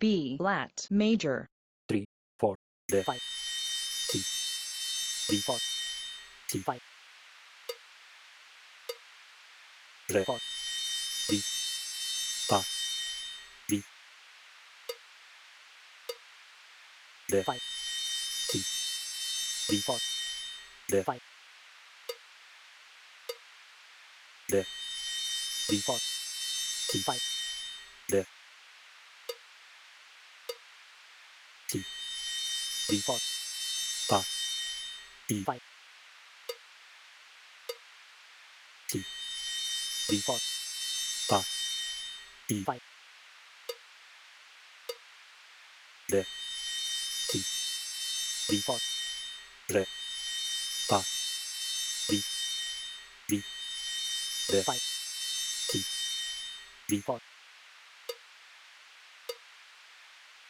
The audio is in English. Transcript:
B flat major. 3, 4, D five. C D four. C five. Re four. D, A, D, D5, C, D4, D5, D, D4, C5, D สี่สี่ฟอดต่อสี่ไฟสี่สี่ฟอดต่อสี่ไฟเดือสี่สี่ฟอดเดือต่อสี่สี่เดือไฟสี่สี่ฟอด